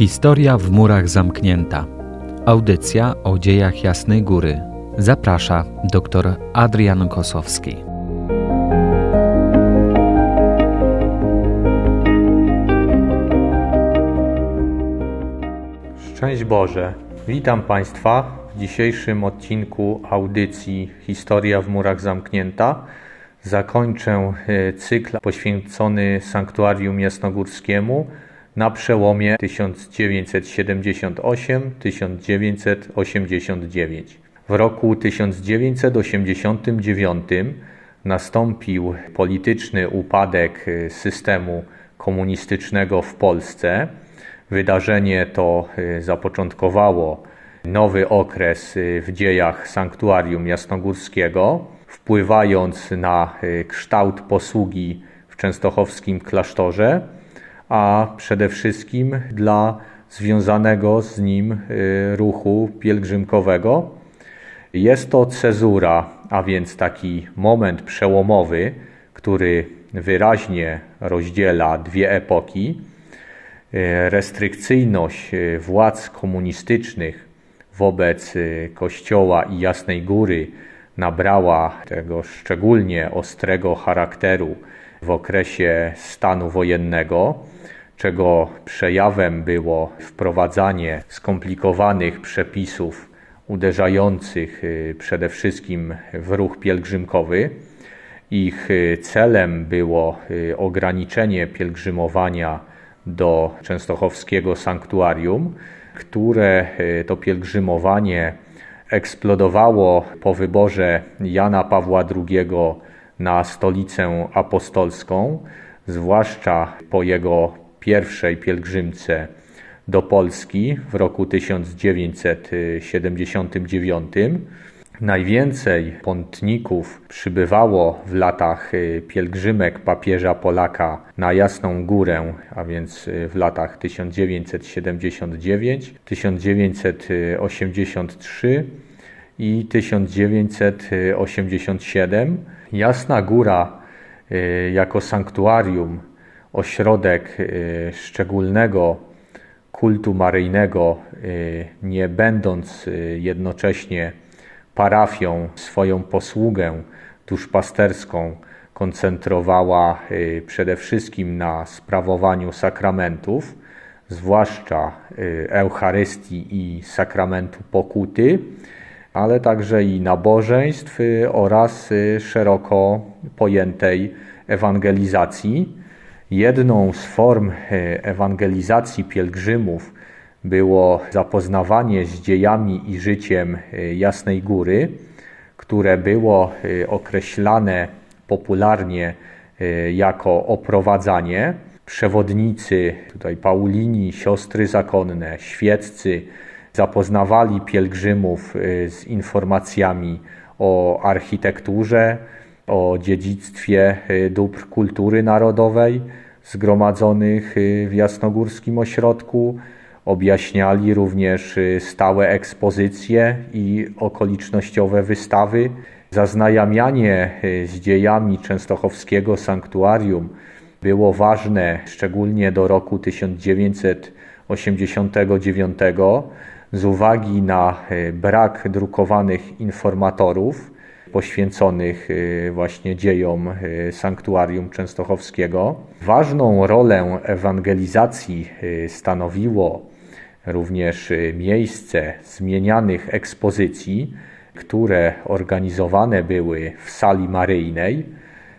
Historia w murach zamknięta. Audycja o dziejach Jasnej Góry. Zaprasza dr Adrian Kosowski. Szczęść Boże. Witam Państwa w dzisiejszym odcinku audycji Historia w murach zamknięta. Zakończę e, cykl poświęcony sanktuarium jasnogórskiemu na przełomie 1978-1989. W roku 1989 nastąpił polityczny upadek systemu komunistycznego w Polsce. Wydarzenie to y, zapoczątkowało nowy okres y, w dziejach sanktuarium jasnogórskiego, wpływając na y, kształt posługi w częstochowskim klasztorze a przede wszystkim dla związanego z nim y, ruchu pielgrzymkowego. Jest to cezura, a więc taki moment przełomowy, który wyraźnie rozdziela dwie epoki. Y, restrykcyjność y, władz komunistycznych wobec Kościoła i Jasnej Góry nabrała tego szczególnie ostrego charakteru w okresie stanu wojennego czego przejawem było wprowadzanie skomplikowanych przepisów uderzających y, przede wszystkim w ruch pielgrzymkowy. Ich y, celem było y, ograniczenie pielgrzymowania do częstochowskiego sanktuarium, które to pielgrzymowanie eksplodowało po wyborze Jana Pawła II na stolicę apostolską, zwłaszcza po jego pierwszej pielgrzymce do Polski w roku 1979. Najwięcej pątników przybywało w latach y, pielgrzymek papieża Polaka na Jasną Górę, a więc y, w latach 1979, 1983 i 1987. Jasna Góra y, jako sanktuarium ośrodek y, szczególnego kultu maryjnego, y, nie będąc jednocześnie parafią, swoją posługę duszpasterską koncentrowała przede wszystkim na sprawowaniu sakramentów, zwłaszcza Eucharystii i sakramentu pokuty, ale także i nabożeństw oraz szeroko pojętej ewangelizacji. Jedną z form e, ewangelizacji pielgrzymów było zapoznawanie z dziejami i życiem Jasnej Góry, które było określane popularnie jako oprowadzanie. Przewodnicy, tutaj Paulini, siostry zakonne, świeccy, zapoznawali pielgrzymów z informacjami o architekturze, o dziedzictwie dóbr kultury narodowej, zgromadzonych y, w Jasnogórskim Ośrodku. Objaśniali również y, stałe ekspozycje i okolicznościowe wystawy. Zaznajamianie y, z dziejami Częstochowskiego Sanktuarium było ważne szczególnie do roku 1989 z uwagi na brak drukowanych informatorów poświęconych y, właśnie dziejom y, sanktuarium częstochowskiego. Ważną rolę ewangelizacji stanowiło również miejsce zmienianych ekspozycji, które organizowane były w sali maryjnej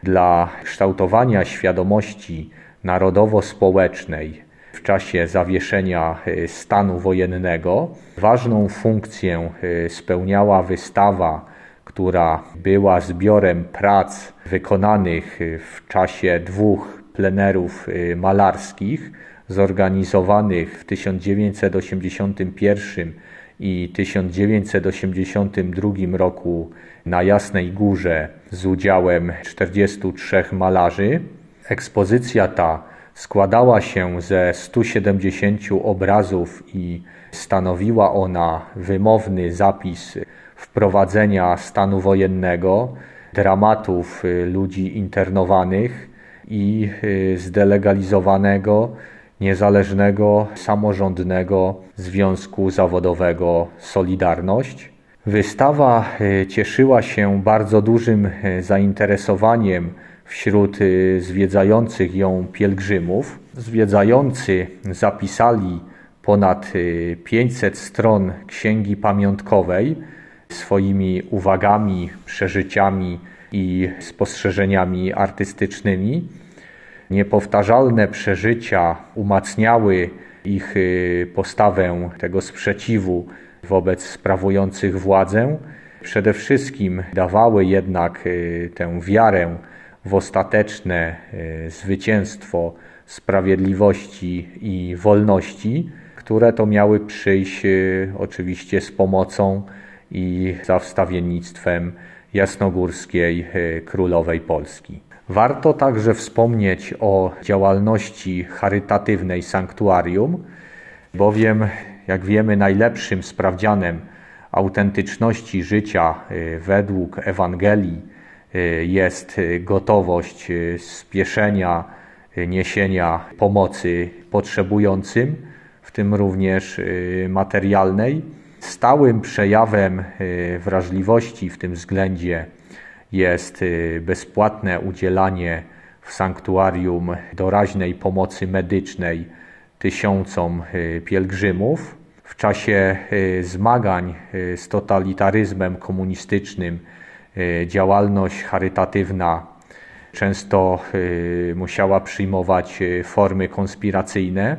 dla kształtowania świadomości narodowo-społecznej w czasie zawieszenia stanu wojennego. Ważną funkcję spełniała wystawa która była zbiorem prac wykonanych w czasie dwóch plenerów malarskich zorganizowanych w 1981 i 1982 roku na Jasnej Górze z udziałem 43 malarzy. Ekspozycja ta składała się ze 170 obrazów i stanowiła ona wymowny zapis wprowadzenia stanu wojennego, dramatów y, ludzi internowanych i y, zdelegalizowanego niezależnego, samorządnego związku zawodowego Solidarność. Wystawa e, cieszyła się bardzo dużym zainteresowaniem wśród e, zwiedzających ją pielgrzymów. Zwiedzający zapisali ponad 500 stron księgi pamiątkowej swoimi uwagami, przeżyciami i spostrzeżeniami artystycznymi. Niepowtarzalne przeżycia umacniały ich postawę tego sprzeciwu wobec sprawujących władzę. Przede wszystkim dawały jednak y, tę wiarę w ostateczne y, zwycięstwo sprawiedliwości i wolności, które to miały przyjść y, oczywiście z pomocą i za wstawiennictwem jasnogórskiej królowej Polski. Warto także wspomnieć o działalności charytatywnej sanktuarium, bowiem jak wiemy, najlepszym sprawdzianem autentyczności życia według Ewangelii jest y, gotowość spieszenia, niesienia pomocy potrzebującym, w tym również materialnej. Stałym przejawem wrażliwości w tym względzie jest bezpłatne udzielanie w sanktuarium doraźnej pomocy medycznej tysiącom pielgrzymów w czasie y, zmagań y, z totalitaryzmem komunistycznym y, działalność charytatywna często musiała przyjmować formy konspiracyjne,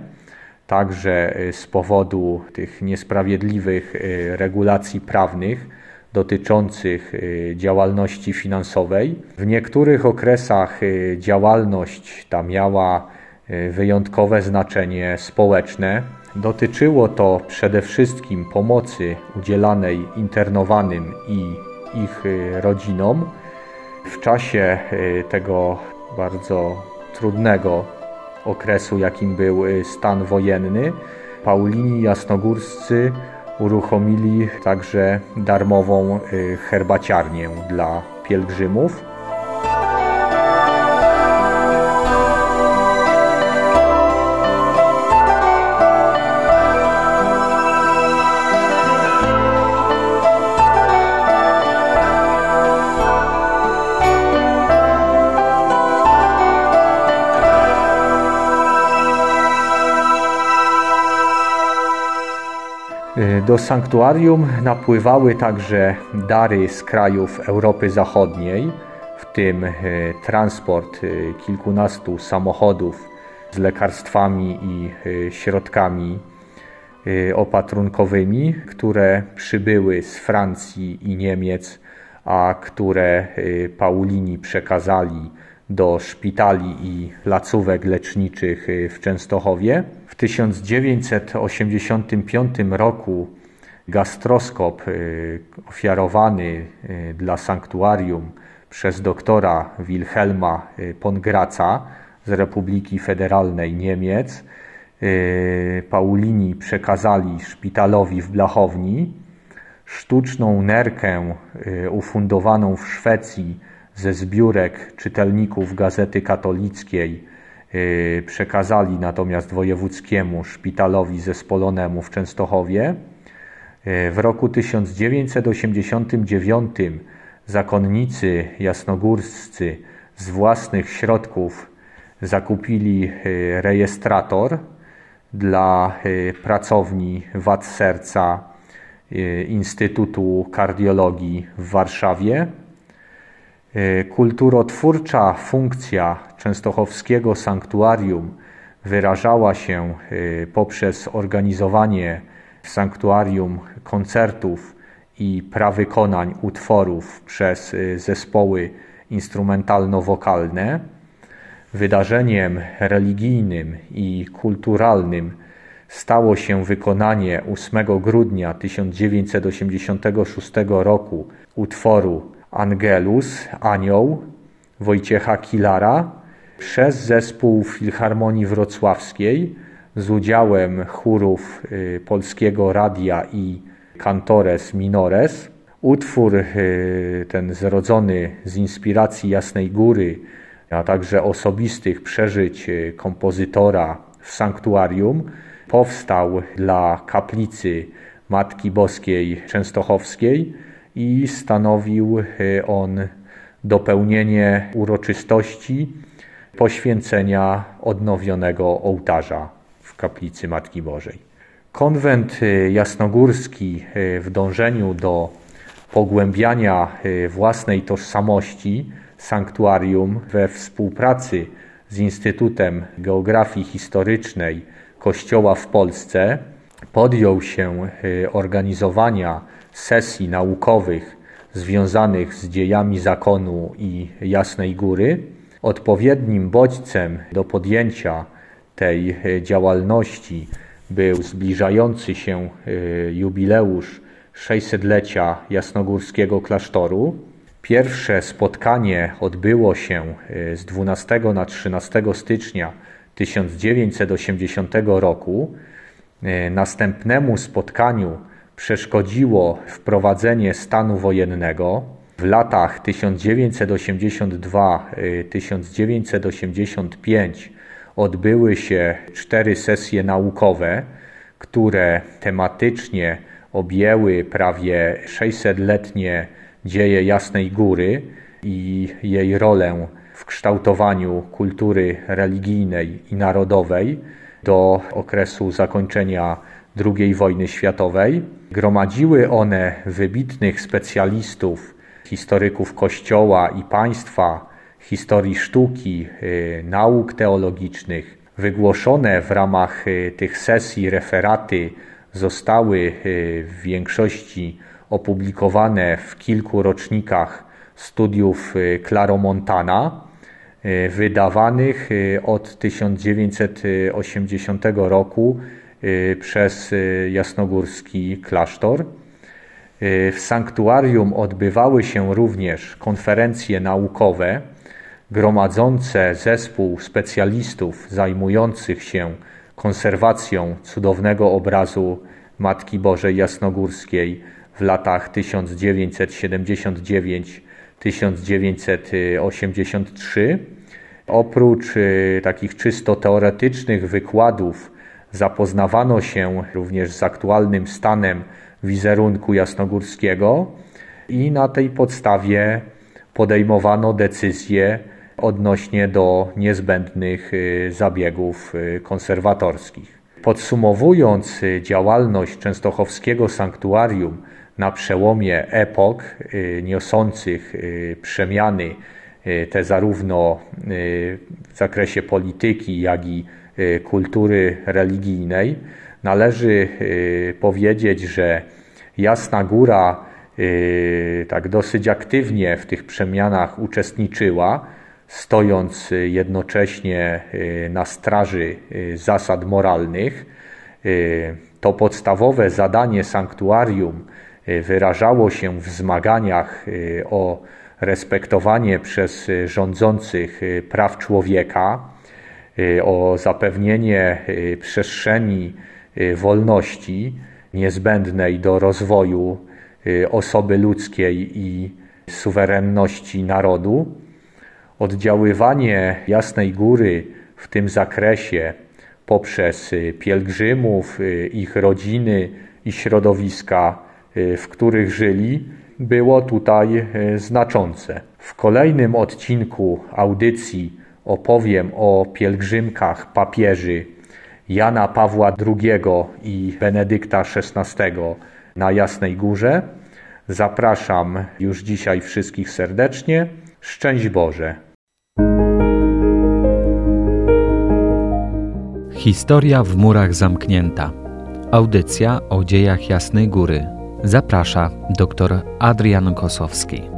także z powodu tych niesprawiedliwych regulacji prawnych dotyczących działalności finansowej. W niektórych okresach działalność ta miała wyjątkowe znaczenie społeczne. Dotyczyło to przede wszystkim pomocy udzielanej internowanym i ich y, rodzinom w czasie y, tego bardzo trudnego okresu, jakim był y, stan wojenny. Paulini Jasnogórscy uruchomili także darmową herbaciarnię dla pielgrzymów. Do sanktuarium napływały także dary z krajów Europy Zachodniej, w tym y, transport y, kilkunastu samochodów z lekarstwami i środkami opatrunkowymi, które przybyły z Francji i Niemiec, a które Paulini przekazali do szpitali i placówek leczniczych w Częstochowie. W 1985 roku gastroskop y, ofiarowany y, dla sanktuarium przez doktora Wilhelma y, Pongraca z Republiki Federalnej Niemiec Paulini przekazali szpitalowi w Blachowni sztuczną nerkę ufundowaną w Szwecji ze zbiórek czytelników Gazety Katolickiej y, przekazali natomiast wojewódzkiemu szpitalowi zespolonemu w Częstochowie. Y, w roku 1989 zakonnicy jasnogórscy z własnych środków zakupili y, rejestrator dla pracowni wad serca Instytutu Kardiologii w Warszawie. E, kulturotwórcza funkcja częstochowskiego sanktuarium wyrażała się e, poprzez organizowanie w sanktuarium koncertów i prawykonań utworów przez e, zespoły instrumentalno-wokalne. Wydarzeniem religijnym i kulturalnym stało się wykonanie 8 grudnia 1986 roku utworu Angelus, Anioł Wojciecha Kilara przez zespół Filharmonii Wrocławskiej z udziałem chórów y, Polskiego Radia i Cantores Minores. Utwór y, ten zrodzony z inspiracji Jasnej Góry, a także osobistych przeżyć y, kompozytora w sanktuarium powstał dla kaplicy Matki Boskiej Częstochowskiej i stanowił e, on dopełnienie uroczystości poświęcenia odnowionego ołtarza w kaplicy Matki Bożej. Konwent e, jasnogórski e, w dążeniu do pogłębiania własnej tożsamości sanktuarium we współpracy z Instytutem Geografii Historycznej Kościoła w Polsce podjął się y, organizowania sesji naukowych związanych z dziejami zakonu i Jasnej Góry. Odpowiednim bodźcem do podjęcia tej y, działalności był zbliżający się y, jubileusz 600-lecia jasnogórskiego klasztoru. Pierwsze spotkanie odbyło się z 12 na 13 stycznia 1980 roku. E, następnemu spotkaniu przeszkodziło wprowadzenie stanu wojennego. W latach 1982-1985 e, odbyły się cztery sesje naukowe, które tematycznie objęły prawie 600-letnie dzieje Jasnej Góry i jej rolę w kształtowaniu kultury religijnej i narodowej do okresu zakończenia II wojny światowej. Gromadziły one wybitnych specjalistów, historyków Kościoła i państwa, historii sztuki, y, nauk teologicznych. Wygłoszone w ramach y, tych sesji referaty zostały y, w większości opublikowane w kilku rocznikach studiów Claromontana wydawanych od 1980 roku przez jasnogórski klasztor. W sanktuarium odbywały się również konferencje naukowe gromadzące zespół specjalistów zajmujących się konserwacją cudownego obrazu Matki Bożej Jasnogórskiej w latach 1979 1983. Oprócz y, takich czysto teoretycznych wykładów zapoznawano się również z aktualnym stanem wizerunku jasnogórskiego i na tej podstawie podejmowano decyzje odnośnie do niezbędnych y, zabiegów y, konserwatorskich. Podsumowując działalność Częstochowskiego Sanktuarium na przełomie epok y, niosących y, przemiany, y, te zarówno w zakresie polityki, jak i kultury religijnej, należy powiedzieć, że Jasna Góra tak dosyć aktywnie w tych przemianach uczestniczyła, stojąc jednocześnie na straży zasad moralnych. To podstawowe zadanie sanktuarium Y, wyrażało się w zmaganiach y, o respektowanie przez rządzących y, praw człowieka, o zapewnienie przestrzeni wolności niezbędnej do rozwoju osoby ludzkiej i suwerenności narodu. Oddziaływanie Jasnej Góry w tym zakresie poprzez pielgrzymów, ich rodziny i środowiska Y, w których żyli, było tutaj y, znaczące. W kolejnym odcinku audycji opowiem o pielgrzymkach papieży Jana Pawła II i Benedykta XVI na Jasnej Górze. Zapraszam już dzisiaj wszystkich serdecznie. Szczęść Boże. Historia w murach zamknięta. Audycja o dziejach Jasnej Góry. Zaprasza dr Adrian Kosowski.